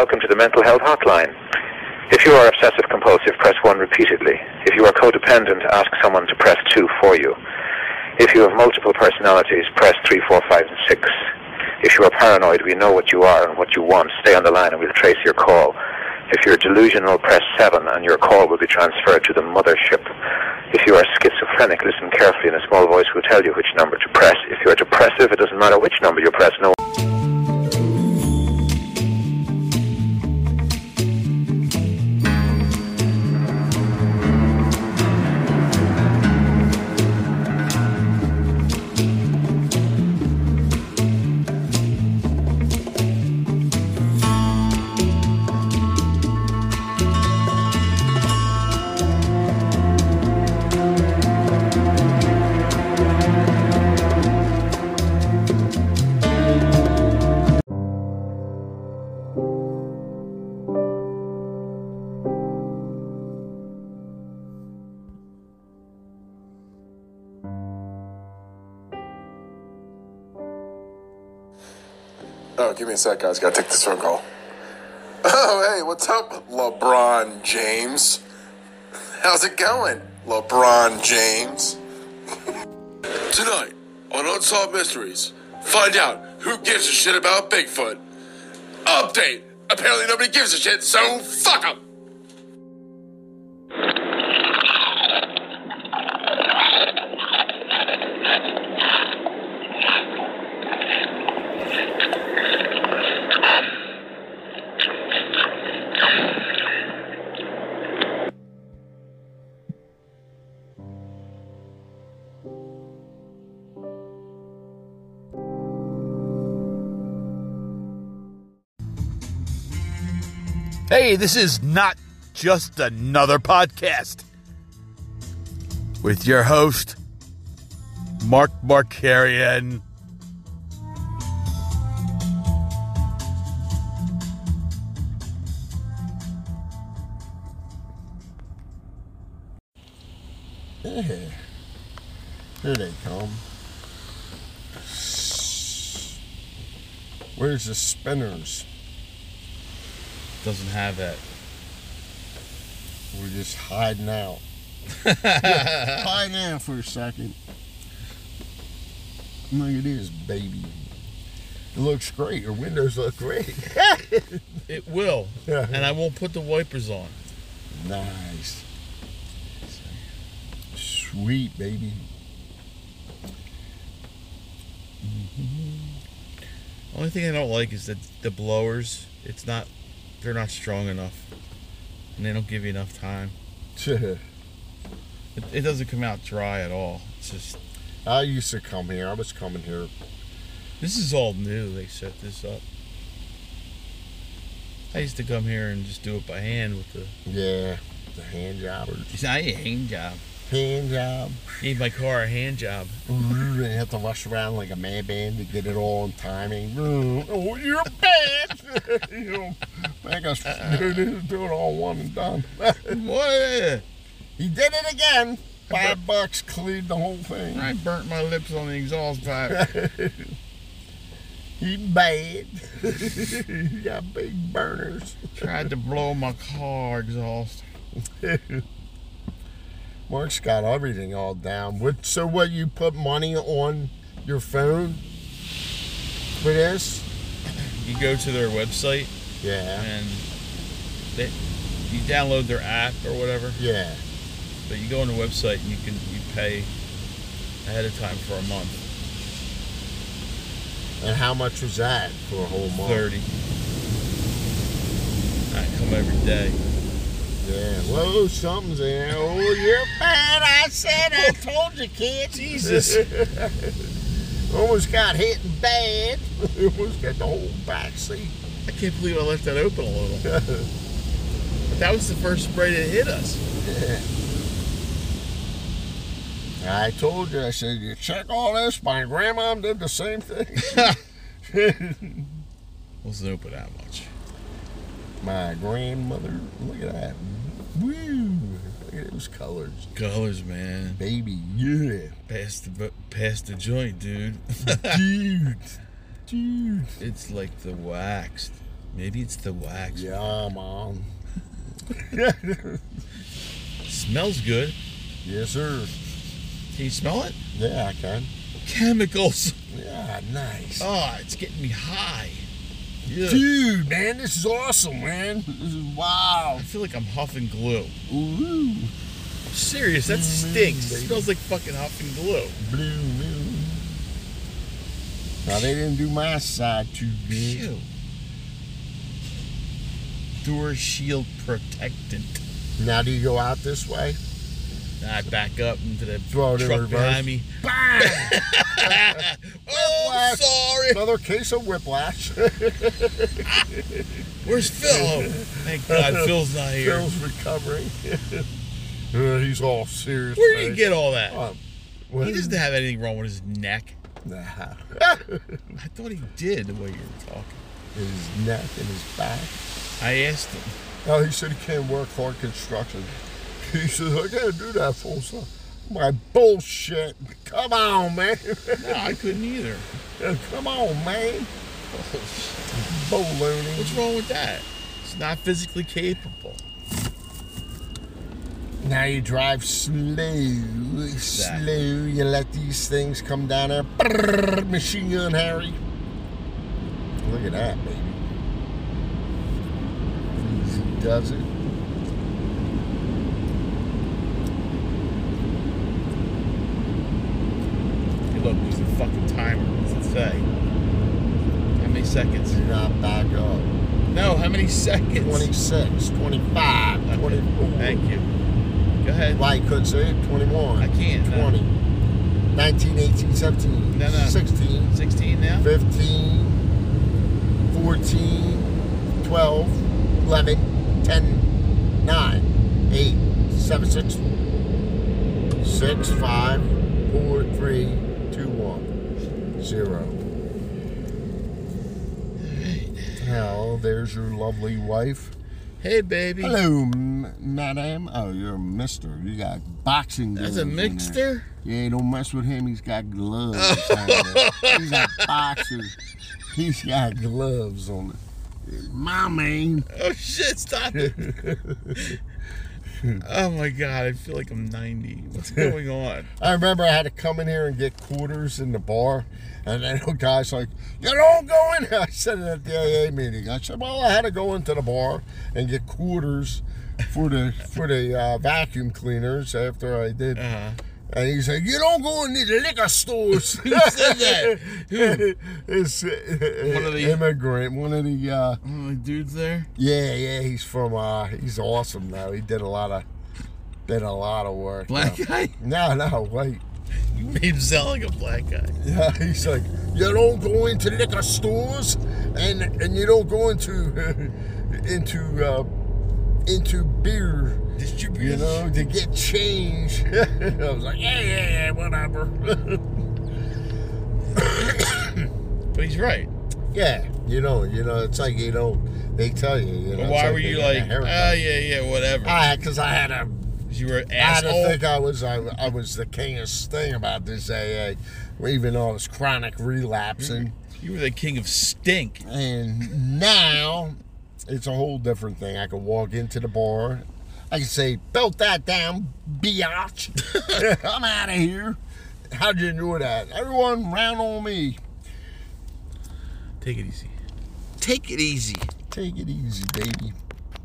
welcome to the mental health hotline. If you are obsessive compulsive, press 1 repeatedly. If you are codependent, ask someone to press 2 for you. If you have multiple personalities, press 3, 4, 5, and 6. If you are paranoid, we know what you are and what you want. Stay on the line and we'll trace your call. If you're delusional, press 7 and your call will be transferred to the mothership. If you are schizophrenic, listen carefully and a small voice will tell you which number to press. If you are depressive, it doesn't matter which number you press, no Oh, give me a sec, guys. Gotta take this phone call. Oh, hey, what's up, LeBron James? How's it going, LeBron James? Tonight on Unsolved Mysteries, find out who gives a shit about Bigfoot. Update. Apparently nobody gives a shit, so fuck them. Hey, this is not just another podcast with your host, Mark Markarian. Yeah. Here they come. Where's the spinners? Doesn't have that. We're just hiding out. hiding out for a second. Look at this baby. It looks great. Your windows look great. It will. Yeah. And I won't put the wipers on. nice. Sweet baby. Mm-hmm. Only thing I don't like is that the blowers, it's not, they're not strong enough. And they don't give you enough time. It, it doesn't come out dry at all. It's just, I used to come here. I was coming here. this is all new. They set this up. I used to come here and just do it by hand with the, Yeah, the hand job. it's not a hand job. Hand job. Gave my car a hand job. They have to rush around like a madman to get it all in timing. Oh, you're bad. you know, make us do it do it all one and done. What? he did it again. Five bucks cleared the whole thing. I burnt my lips on the exhaust pipe. He bad. he got big burners. Tried to blow my car exhaust. Mark's got everything all down. What? So what? You put money on your phone for this? You go to their website Yeah. and they, you download their app or whatever. Yeah. But you go on the website and you can you pay ahead of time for a month. And how much was that for a whole month? Thirty. I come every day. Yeah. Whoa, something's in there. Oh, you're bad. I said. I told you, kid. Jesus. Almost got hit bad. Almost got the whole back seat. I can't believe I left that open a little. But that was the first spray that hit us. Yeah. I told you. I said, you check all this. My grandma did the same thing. Wasn't open that much. My grandmother. Look at that. Woo. Look at those colors. Colors, man. Baby, yeah. Past the past the joint, dude. Dude. Dude. it's like the waxed. Maybe it's the wax. Yeah, man. Smells good. Yes, sir. Can you smell it? Yeah, I can. Chemicals. Yeah, nice. Oh, it's getting me high. Yeah. Dude, man, this is awesome, man. This is wow. I feel like I'm huffing glue. Ooh, Serious, that stinks. It smells like fucking huffing glue. blue moon. Now they didn't do my side too good. Door shield protectant. Now do you go out this way? I back up into the Throw it in truck reverse. behind me. Bang! Oh, Whiplash. sorry. Another case of whiplash. Where's Phil? Oh, thank God Phil's not here. Phil's recovering. Uh, he's all serious. Where did you face. get all that? Um, He doesn't have anything wrong with his neck. Nah. I thought he did the way you were talking. his neck and his back. I asked him. Oh, he said he can't work hard construction. He says, I gotta do that full time. My bullshit. Come on, man. No, I couldn't either. Come on, man. Baloney. What's wrong with that? It's not physically capable. Now you drive slow, slow. You let these things come down there. Brrr, machine gun Harry. Look at that, baby. Easy does it. Look, there's a fucking timer. What's it say? How many seconds? Do not back up. No, how many seconds? 26, 25, Okay, 24. Thank you. Go ahead. Why you couldn't say it? 21. I can't, no. 20. 19, 18, 17. No, no. 16. 16 now? 15, 14, 12, 11, 10, 9, 8, 7, 6, 6, 5, 4, 3, 2, 1, 0. Well, there's your lovely wife. Hey, baby. Hello, madam. Oh, you're a mister. You got boxing gloves. That's a mixter? Yeah, don't mess with him. He's got gloves. honey. He's a boxer. He's got gloves on it. My man. Oh, shit, stop it. oh, my God. I feel like I'm 90. What's going on? I remember I had to come in here and get quarters in the bar. And then the guy's like, You don't go in here. I said it at the AA meeting. I said, Well, I had to go into the bar and get quarters for the for the uh, vacuum cleaners after I did. Uh-huh. And he said, You don't go in the liquor stores. he said that? It's uh, One of the- immigrant, one of the uh, Oh, the dude's there? yeah, yeah, he's from uh he's awesome though. He did a lot of did a lot of work. Black guy? No, no, wait. You made him sound like a black guy. Yeah, he's like, you don't go into liquor stores, and and you don't go into into uh, into beer, Distribution. you know, to get change. I was like, yeah, yeah, yeah, whatever. But he's right. yeah, you know, you know, it's like you know, they tell you, you know. But why like were you like, ah, yeah, yeah, whatever? Ah, because I had a you were an I had to asshole. think I was I, I was the kingest thing about this AA, even though I was chronic relapsing. You were the king of stink. And now it's a whole different thing. I can walk into the bar. I can say, belt that down, biatch. I'm out of here. How'd you enjoy that? Everyone round on me. Take it easy. Take it easy. Take it easy, baby.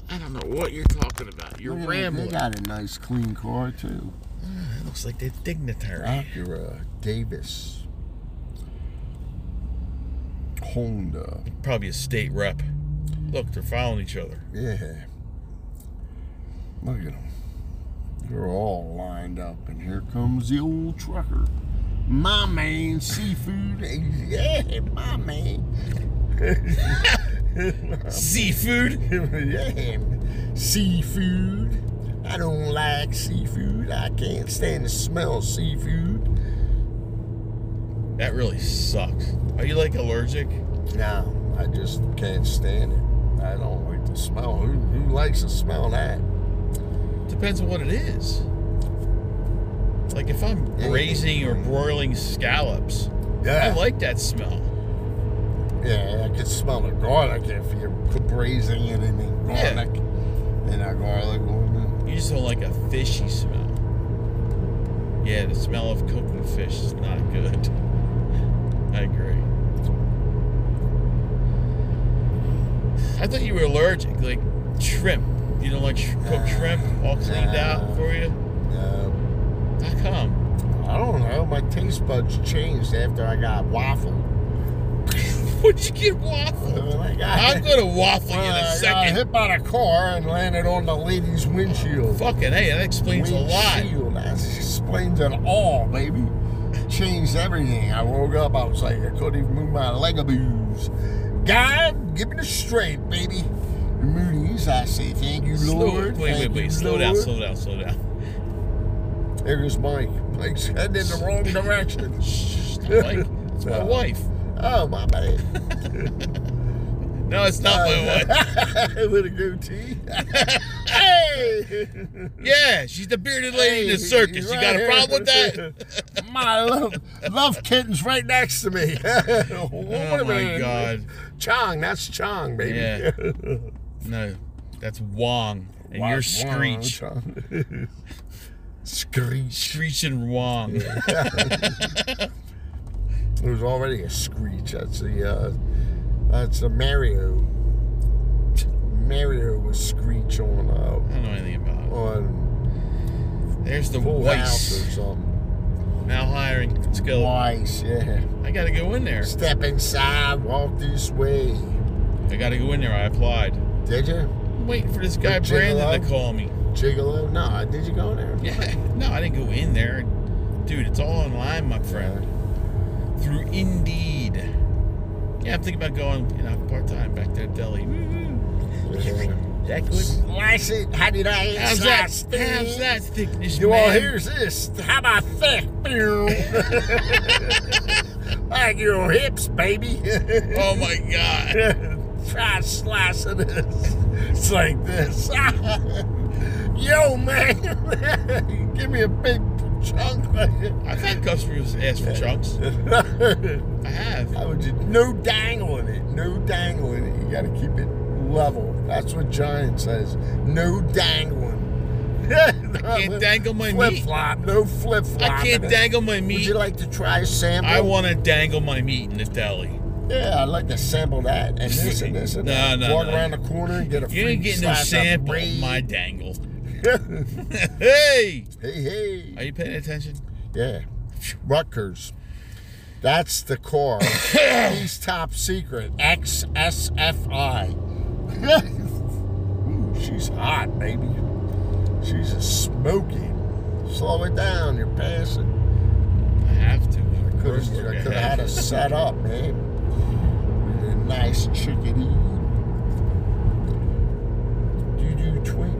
I don't know what you're talking about. You're Look at rambling. They got a nice clean car too. Ah, it looks like they're dignitary. Acura, Davis, Honda. Probably a state rep. Look, they're following each other. Yeah. Look at them. They're all lined up, and here comes the old trucker. My man, seafood. Yeah, my man. Seafood? yeah, seafood. I don't like seafood. I can't stand the smell of seafood. That really sucks. Are you like allergic? No, I just can't stand it. I don't like the smell. Who, who likes to smell that? Depends on what it is. Like if I'm braising or broiling scallops, yeah. I like that smell. Yeah, I can smell the garlic if you're braising it in the Yeah. garlic and a garlic one. You just don't like a fishy smell. Yeah, the smell of cooking fish is not good. I agree. I thought you were allergic, like shrimp. You don't like sh- cooked Nah, shrimp, all cleaned nah. out for you? Uh, How come? I don't know. My taste buds changed after I got waffle. What'd you get waffle? I got, I'm gonna waffle you in a I second. hit by the car and landed on the lady's windshield. Fucking hey, that explains a lot. Windshield. That explains it all, baby. Changed everything. I woke up. I was like, I couldn't even move my leg legaboos. God, give me the strength, baby. Moonies, I say thank you, Slow, Lord. wait, wait, Thank wait. you, Slow down, slow down, slow down. There's Mike. Mike's heading in the wrong direction. Shh, Mike. It's my No. wife. Oh, my bad. No, it's not Uh, my wife. With a goatee. hey! Yeah, she's the bearded lady in the Hey, circus. You got a problem with that? my love, love kitten's right next to me. oh Oh my god. Chong, that's Chong, baby. Yeah. No, that's Wong. And Wow, you're Screech. Chong. Screech. Screech and Wong. There's already a Screech. That's the uh, that's a Mario. Mario was Screech on I uh, don't know anything about it. on There's the Full House or something. Now hiring. Let's go. Weiss, yeah. I gotta go in there. Step inside, walk this way. I gotta go in there. I applied. Did you? I'm waiting for this guy Brandon to call me. Gigolo? No, did you go in there? Yeah. No, I didn't go in there. Dude, it's all online, my friend. Through Indeed. Yeah, I'm thinking about going, you know, part time back there at deli. That good? Slice it. How did I How's that? slice? How's that thickness, You all man? here's this. How about thick? like your hips, baby. Oh my god. Try slicing this. It's like this. Yo, man. Give me a big chunk. I've had customers ask for chunks. I have. How would you? No dangling it. No dangling it. You got to keep it level. That's what Giant says. No dangling. I can't dangle my flip meat. flop. No flip flop. I can't dangle my meat. Would you like to try a sample? I want to dangle my meat in the deli. Yeah, I'd like to sample that and this and this and No, that. no, Walk no. around the corner and get a You free You ain't getting no sample my dangle. hey! hey, hey. Are you paying attention? Yeah. Rutgers. That's the core. He's top secret. XSFI. Ooh, she's hot, baby. She's a smoky. Slow it down. You're passing. I have to. Have could have had to. set up, man. With a nice chickadee. Do do twin.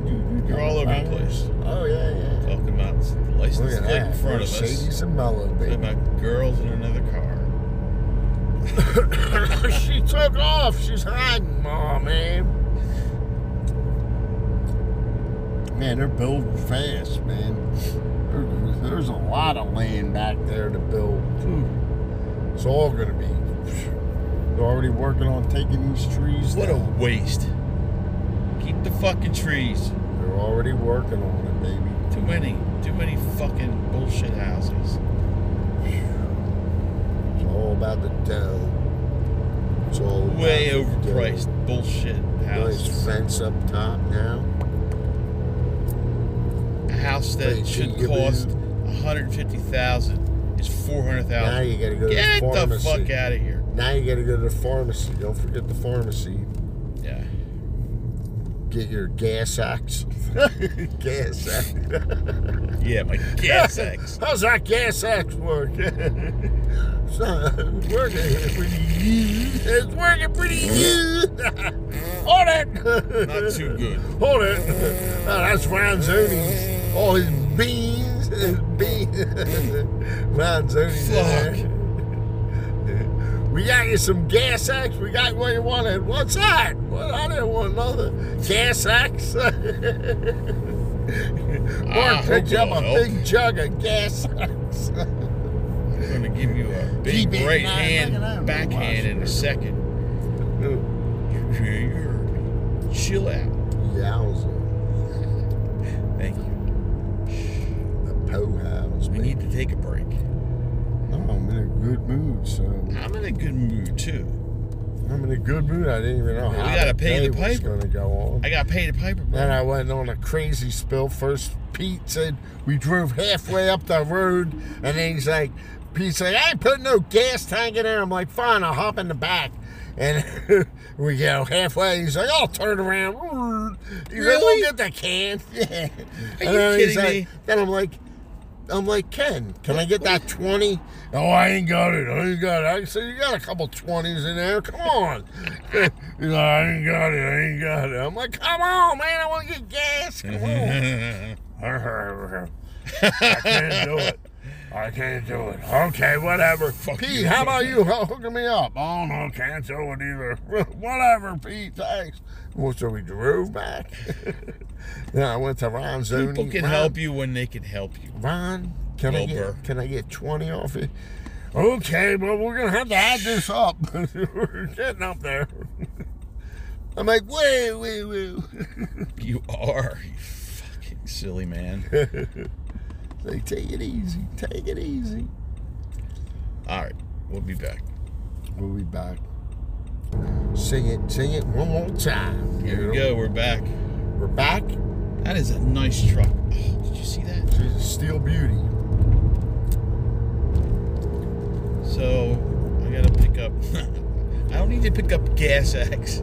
You're all over the place. Oh yeah, yeah. Talking about the license plate in front of us. Mercedes and Mellow, Talking baby. about girls in another car. she took off. She's hiding. Oh man. Man, they're building fast, man. There- There's a lot of land back there to build. It's all gonna be. They're already working on taking these trees What a waste. Keep the fucking trees. They're already working on it, baby. Too many. Too many fucking bullshit houses. It's all about the dough. It's all about Way the overpriced bullshit Nice fence up top now. A house that should cost 150000 is 400000 Now you gotta go to Get the the pharmacy. fuck out of here. Now you gotta go to the pharmacy. Don't forget the pharmacy. Get your Gas X. Gas X. Yeah, my gas axe. How's that Gas X work? it's not working pretty good. It's working pretty good. Hold it. Not too good. Hold it. Oh, that's Ronzoni's. All his beans. His beans. Ronzoni's. Fuck. We got you some Gas X. We got what you wanted. What's that? What? I didn't want another Gas X. Ah, Mark picked up a big jug of Gas X. I'm gonna give you a big Keep right hand look at that, backhand in a second. Chill out. Yowza. Thank you. The Poe House. We need to take a break. I'm in a good mood, so I'm in a good mood too. I'm in a good mood. I didn't even know We how gotta the pay the was piper. going to go on. I got paid a piper. bro. Then I went on a crazy spill. First, Pete said we drove halfway up the road, and then he's like, Pete's like, I ain't putting no gas tank in there. I'm like, fine, I'll hop in the back. And we go halfway. He's like, I'll turn around. He's like, Really? look at the can. Yeah. you and then he's kidding like, me? Then I'm like, I'm like, Ken, can I get that 20? Oh, I ain't got it. I ain't got it. I said, you got a couple 20s in there. Come on. He's like, I ain't got it. I ain't got it. I'm like, come on, man. I want to get gas. Come on. I can't do it. I can't do it. Okay, whatever. Pete, you. how about you hooking me up? Oh, no, can't do it either. whatever, Pete. Thanks. Well, so we drove back. then I went to Ron Zoni. People can Ron, help you when they can help you. Ron, can I get can I get twenty off it? Okay, well we're gonna have to add this up. we're getting up there. I'm like, wait, wait, wait. You are, you fucking silly man. Like, take it easy, take it easy. All right, we'll be back. We'll be back. Sing it, sing it one more time. Here we go. We're back. We're back. That is a nice truck. Oh, did you see that? She's a steel beauty. So I gotta pick up. I don't need to pick up Gas X.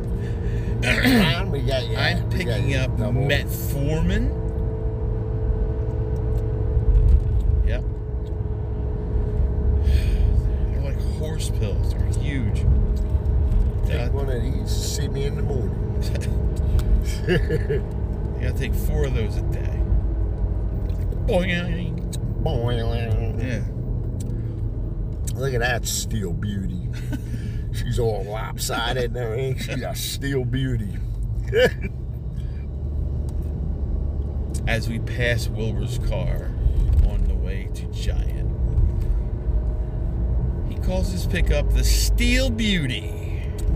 Ron, we got you. I'm picking up. Metformin. Yep. They're like horse pills. They're huge. Take Yeah, one of these. See me in the morning. you gotta take four of those a day. Boing. Boy, Yeah. Look at that steel beauty. She's all lopsided now, ain't she? She's a steel beauty. As we pass Wilbur's car on the way to Giant, calls his pickup the Steel Beauty.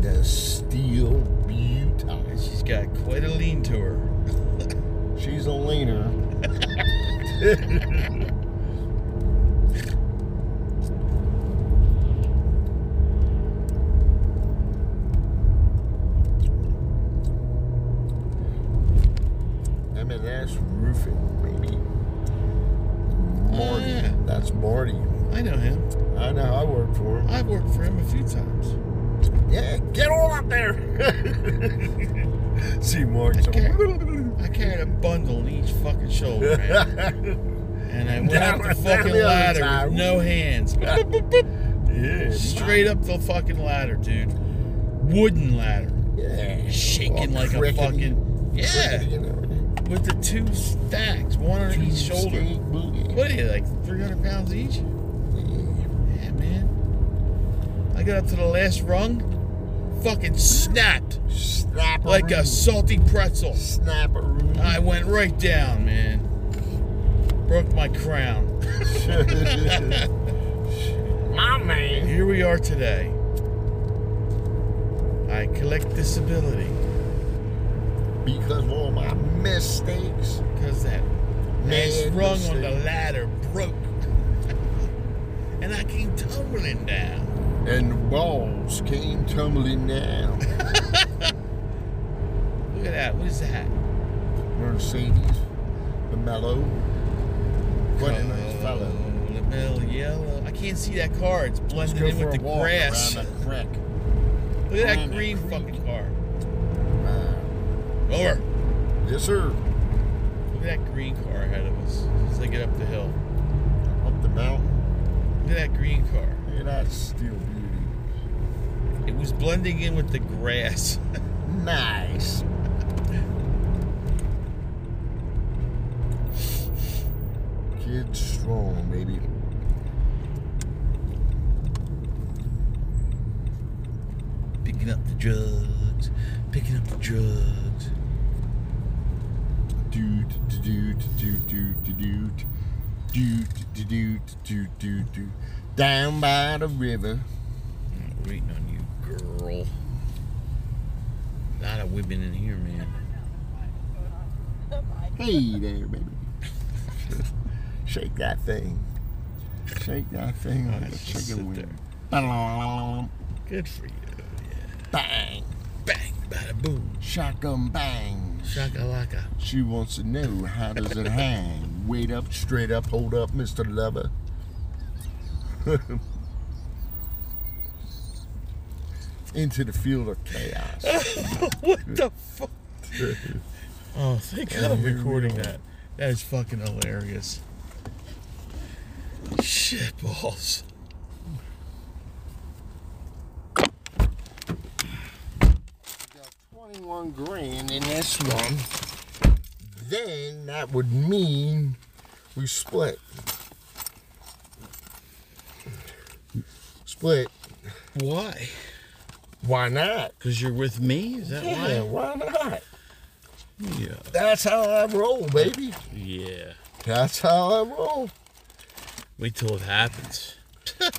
the steel beauty. She's got quite a lean to her. She's a leaner. M&S Roofing, maybe. Marty. Oh, yeah. That's Marty. I know him. I know. I work for him. I've worked for him a few times. Yeah, get on up there. See, Mark's Okay. I carried a bundle on each fucking shoulder, man. And I went Down- up the down fucking the other ladder side. with no hands. Yeah, Straight up the fucking ladder, dude. Wooden ladder. Yeah, Shaking like a fucking. Yeah. With the two stacks, one on each shoulder. What are you, like 300 pounds each? Yeah. Yeah, man. I got up to the last rung, fucking snapped Snapperoo. like a salty pretzel. Snapperoo. I went right down, man. Broke my crown. My man. Here we are today. I collect disability Because of all my mistakes. because that last Man, rung on the ladder broke. and I came tumbling down. And the walls came tumbling down. Look at that. What is that? Mercedes. The mellow. What a nice fellow. The middle yellow. I can't see that car. It's blended in with the grass. around the creek. Look at that green fucking car. Uh, Over. yes, sir. Look at that green car ahead of us as they get up the hill. Up the mountain. Look at that green car. Look at that steel beauty. It was blending in with the grass. Nice. Kid strong, baby. Picking up the drugs. Picking up the drugs. Down by the river. I'm waiting on you, girl. A lot of women in here, man. Hey there, baby. Shake that thing. Shake that thing like a chicken wing. Good for you. Bang, Bang, bada boom. shotgun bang. Shakalaka. She wants to know how does it hang? Wait up, straight up, hold up, Mr. Lover. Into the field of chaos. what the fuck? oh, thank God I'm recording that. That is fucking hilarious. Shit balls. 21 grand in this one, then that would mean we split. Split. Why? Why not? Because you're with me? Is that Yeah, why? why not? Yeah. That's how I roll, baby. Yeah. That's how I roll. Wait till it happens.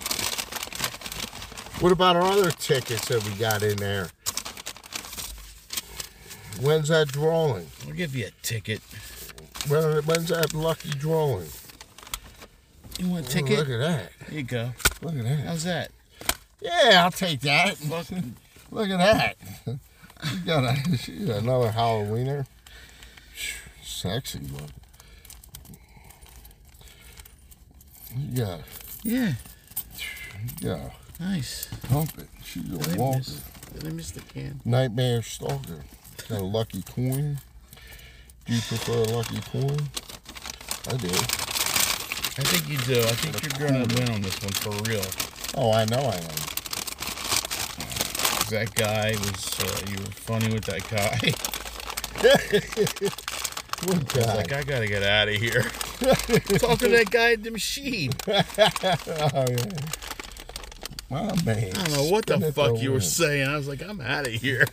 What about our other tickets that we got in there? When's that drawing? I'll give you a ticket. When, when's that lucky drawing? You want a Oh, ticket? look at that. Here you go. Look at that. How's that? Yeah, I'll take that. Look at that. You got a, she's another Halloweener. Sexy one. You got, yeah. you got Nice. pump it. She's a walker. did I miss the can? Nightmare stalker. A lucky coin. Do you prefer a lucky coin? I do. I think you do. I think you're gonna win on this one for real. Oh, I know I am That guy was. Uh, you were funny with that guy. What I was like, I gotta get out of here. Talking to that guy at the machine. oh, yeah. My man. I don't know what the fuck to you were saying. I was like, I'm out of here.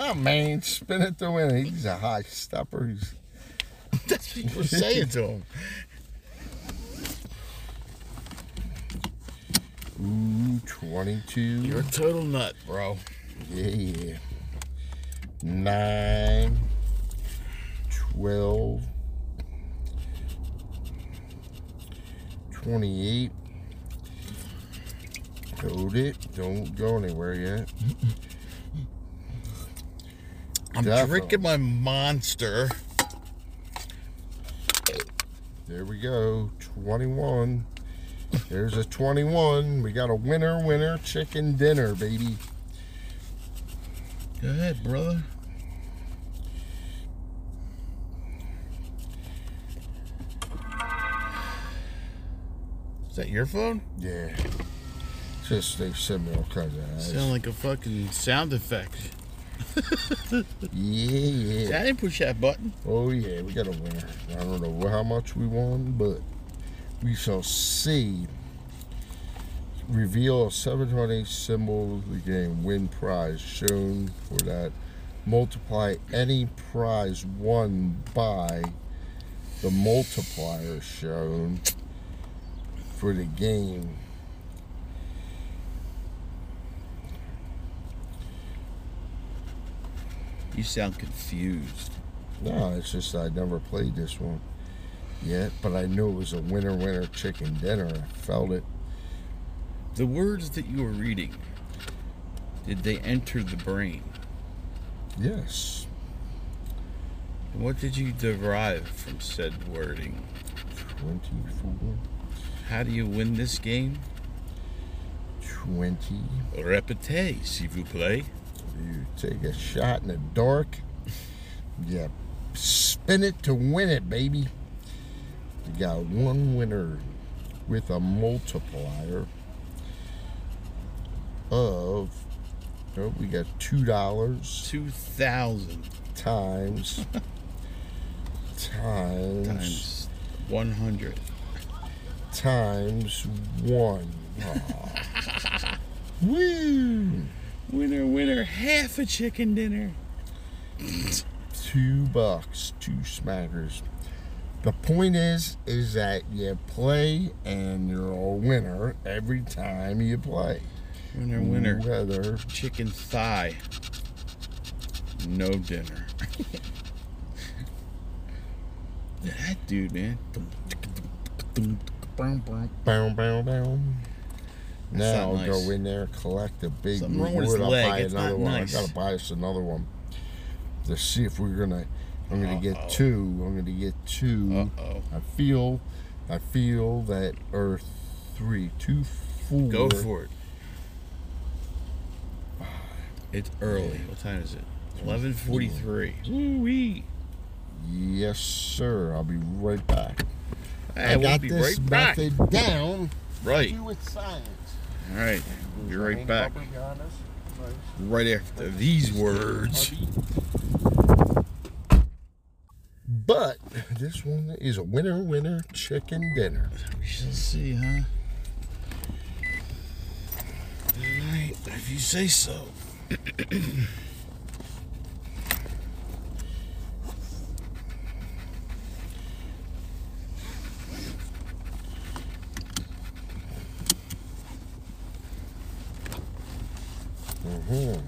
My oh, man, spin it to win. He's a high stepper. He's That's what you were saying to him. ooh, 22. You're a total nut, bro. Yeah, yeah. Nine, twelve, twenty-eight. Hold it. Don't go anywhere yet. I'm Definitely. drinking my monster. There we go. 21. There's a 21. We got a winner, winner, chicken dinner, baby. Go ahead, brother. Is that your phone? Yeah. Just they send me all kinds of ads. Sound like a fucking sound effect. Yeah, yeah. I didn't push that button. Oh yeah, we got a winner. I don't know how much we won, but we shall see. Reveal a 728 symbol of the game. Win prize shown for that. Multiply any prize won by the multiplier shown for the game. You sound confused. No, it's just I never played this one yet, but I knew it was a winner winner chicken dinner. I felt it. The words that you were reading, did they enter the brain? Yes. What did you derive from said wording? 24, How do you win this game? 20. Répétez, s'il vous plaît. You take a shot in the dark. You spin it to win it, baby. You got one winner with a multiplier of, oh, we got $2 Two thousand times, times, times one hundred. times one. Woo! Winner, winner, half a chicken dinner. two bucks, two smackers. The point is, is that you play and you're a winner every time you play. Winner, winner. weather. Chicken thigh. No dinner. That dude, man. Bow, bow, bow. Now I'll go in there, collect a big Something wrong with his wood. I'll leg. buy It's another one. nice. I gotta buy us another one to see if we're gonna. I'm gonna Uh-oh. get two. I'm gonna get two. Uh oh. I feel, I feel that Earth three, two, four. Go for it. It's early. What time is it? Eleven forty-three. Woo wee! Yes, sir. I'll be right back. I, I got be this right back. method down. Right. Do with science. All right. we'll Be right back. rubber behind us. Right after these words. But this one is a winner, winner chicken dinner. We shall see, huh? All right. If you say so. Come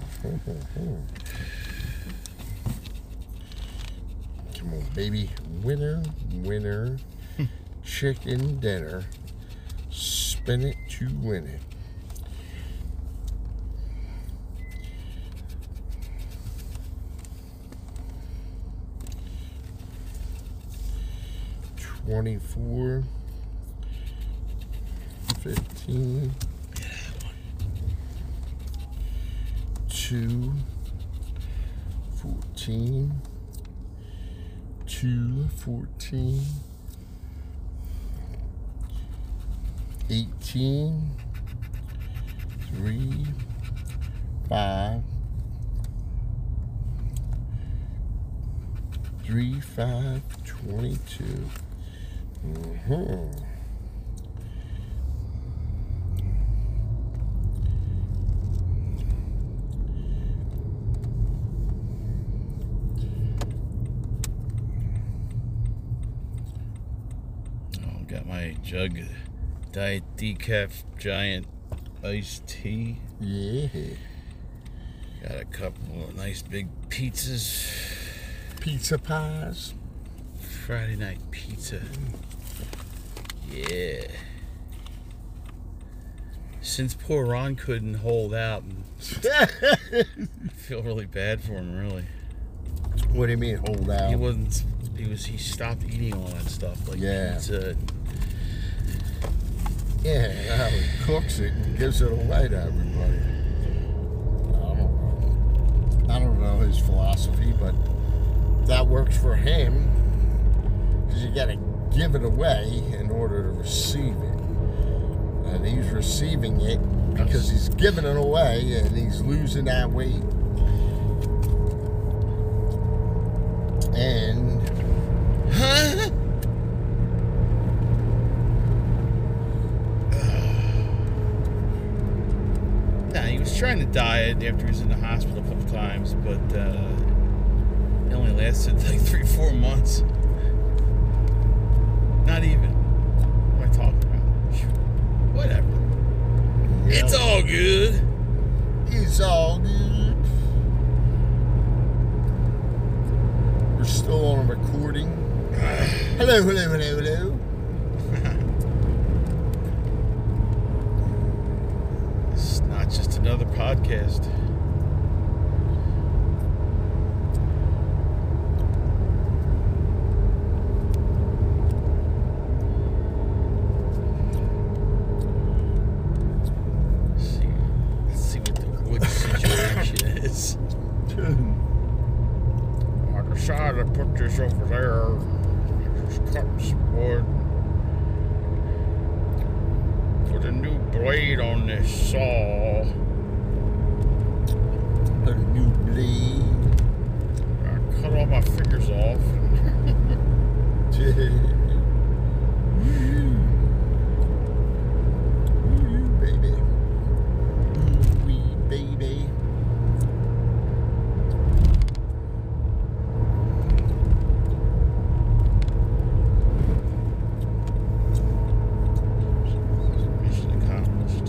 on, baby. Winner, winner, chicken dinner. Spin it to win it. Twenty-four, fifteen, two, fourteen, two, fourteen, eighteen, three, five, three, five, twenty-two. Mm-hmm. Oh, got my jug Diet Decaf Giant iced tea. Yeah. Got a couple of nice big pizzas. Pizza pies. Friday night pizza. Yeah. Since poor Ron couldn't hold out, and feel really bad for him. Really, what do you mean hold out? he wasn't. He was. He stopped eating all that stuff like Yeah. pizza. Yeah, now he cooks it and gives it away to everybody. I don't know. I don't know his philosophy, but that works for him because you got to give it away in order to receive it. And he's receiving it because he's giving it away and he's losing that weight. And Nah, he was trying to diet after he was in the hospital a couple times, but uh, it only lasted like three, four months. Not even. What am I talking about? Whatever. It's all good. It's all good. We're still on a recording. hello, hello, hello, hello. It's not just another podcast. Let's see, let's see what the wood situation is. I decided to put this over there. Just cut some wood. Put a new blade on this saw. A new blade. I cut all my fingers off. Ooh, baby. Ooh, wee baby. Mission accomplished.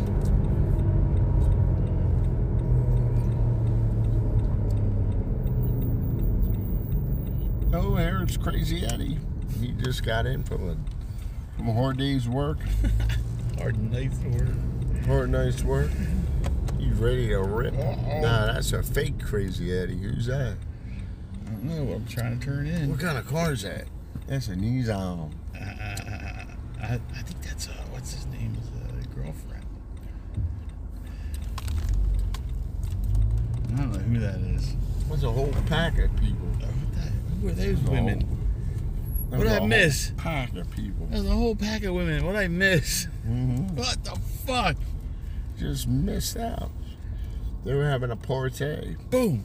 Here. It's Crazy Eddie. He just got in from a from a hard day's work, Hard nice word. hard night's work. He's ready to rip. Nah, that's a fake Crazy Eddie. Who's that? I don't know what I'm trying to turn in. What kind of car is that? That's a Nissan. Uh, I, I think that's uh, what's his name? His uh, girlfriend. I don't know who that is. What's a whole pack of people? What the, who are those women? What did I miss? Pack of people. There's a whole pack of women. What did I miss? hmm What the fuck? Just missed out. They were having a party. Boom.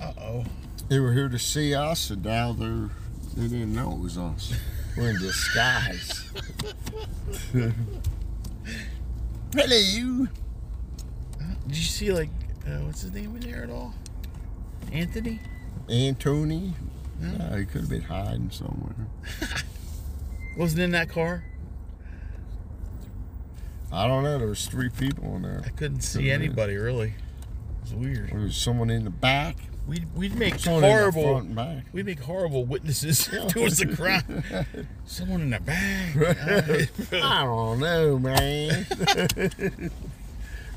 Uh oh. They were here to see us, and now they're they didn't know it was us. We're in disguise. Hello. Did you see like uh, what's his name in there at all? Anthony? Anthony. No. Uh, he could have been hiding somewhere. Wasn't in that car. I don't know. There was three people in there. I couldn't see Could've been. anybody really. It was weird. There was someone in the back. We'd we'd make Someone in the horrible front and back. we make horrible witnesses towards the crime. Someone in the back. I don't know, man.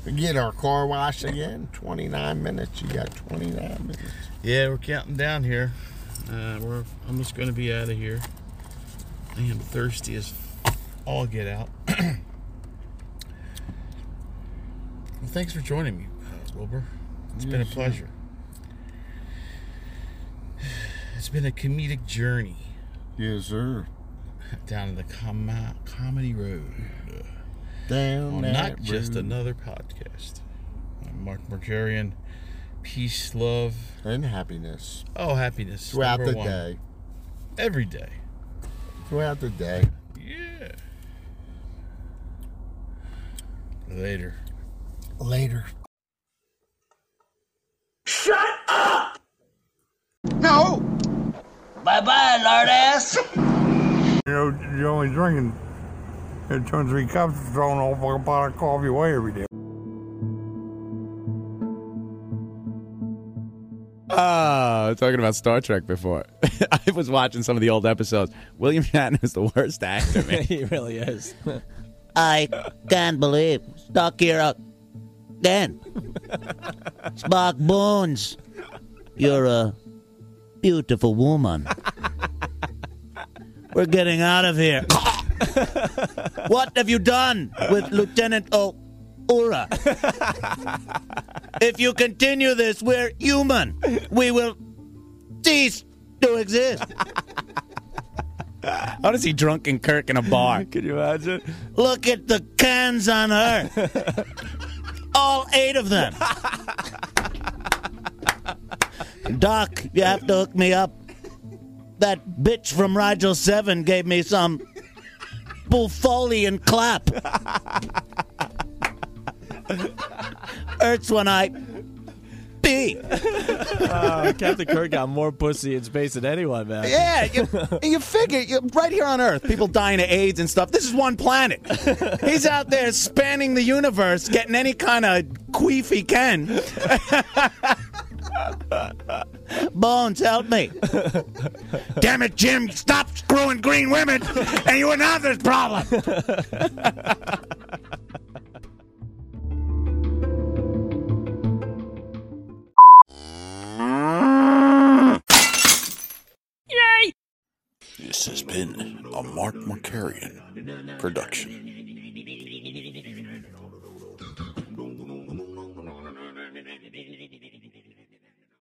we get our car washed again. 29 minutes. You got 29 minutes. yeah, we're counting down here. Uh, we're almost going to be out of here. I am thirsty as all get out. well, thanks for joining me, uh, Wilbur. It's been a Yes, sir. pleasure. It's been a comedic journey Yes, sir. down the com- comedy road. Down not just another podcast. I'm Mark Markarian. Peace, love, And happiness. oh happiness Throughout the one. day. every day. Throughout the day. Yeah. Later. Later. Shut up! No! Bye bye, lard ass. You know, you're only drinking two or three cups, throwing a whole pot of coffee away every day. Ah, talking about Star Trek before. I was watching some of the old episodes. William Shatner is the worst actor, man. he really is. I can't believe stuck here again. Spock Bones, you're a beautiful woman. We're getting out of here. what have you done with Lieutenant O'Ura? if you continue this, we're human. We will cease to exist. I want to see drunken Kirk in a bar. Can you imagine? Look at the cans on her. All eight of them. Doc, you have to hook me up. That bitch from Rigel 7 gave me some Buffolian clap. Hurts when I pee. Uh, Captain Kirk got more pussy in space than anyone, man. Yeah, you, you figure you, right here on Earth, people dying of AIDS and stuff. This is one planet. He's out there spanning the universe, getting any kind of queef he can. Bones, help me. Damn it, Jim! Stop screwing green women, and you wouldn't have this problem. This has been a Mark Markarian production.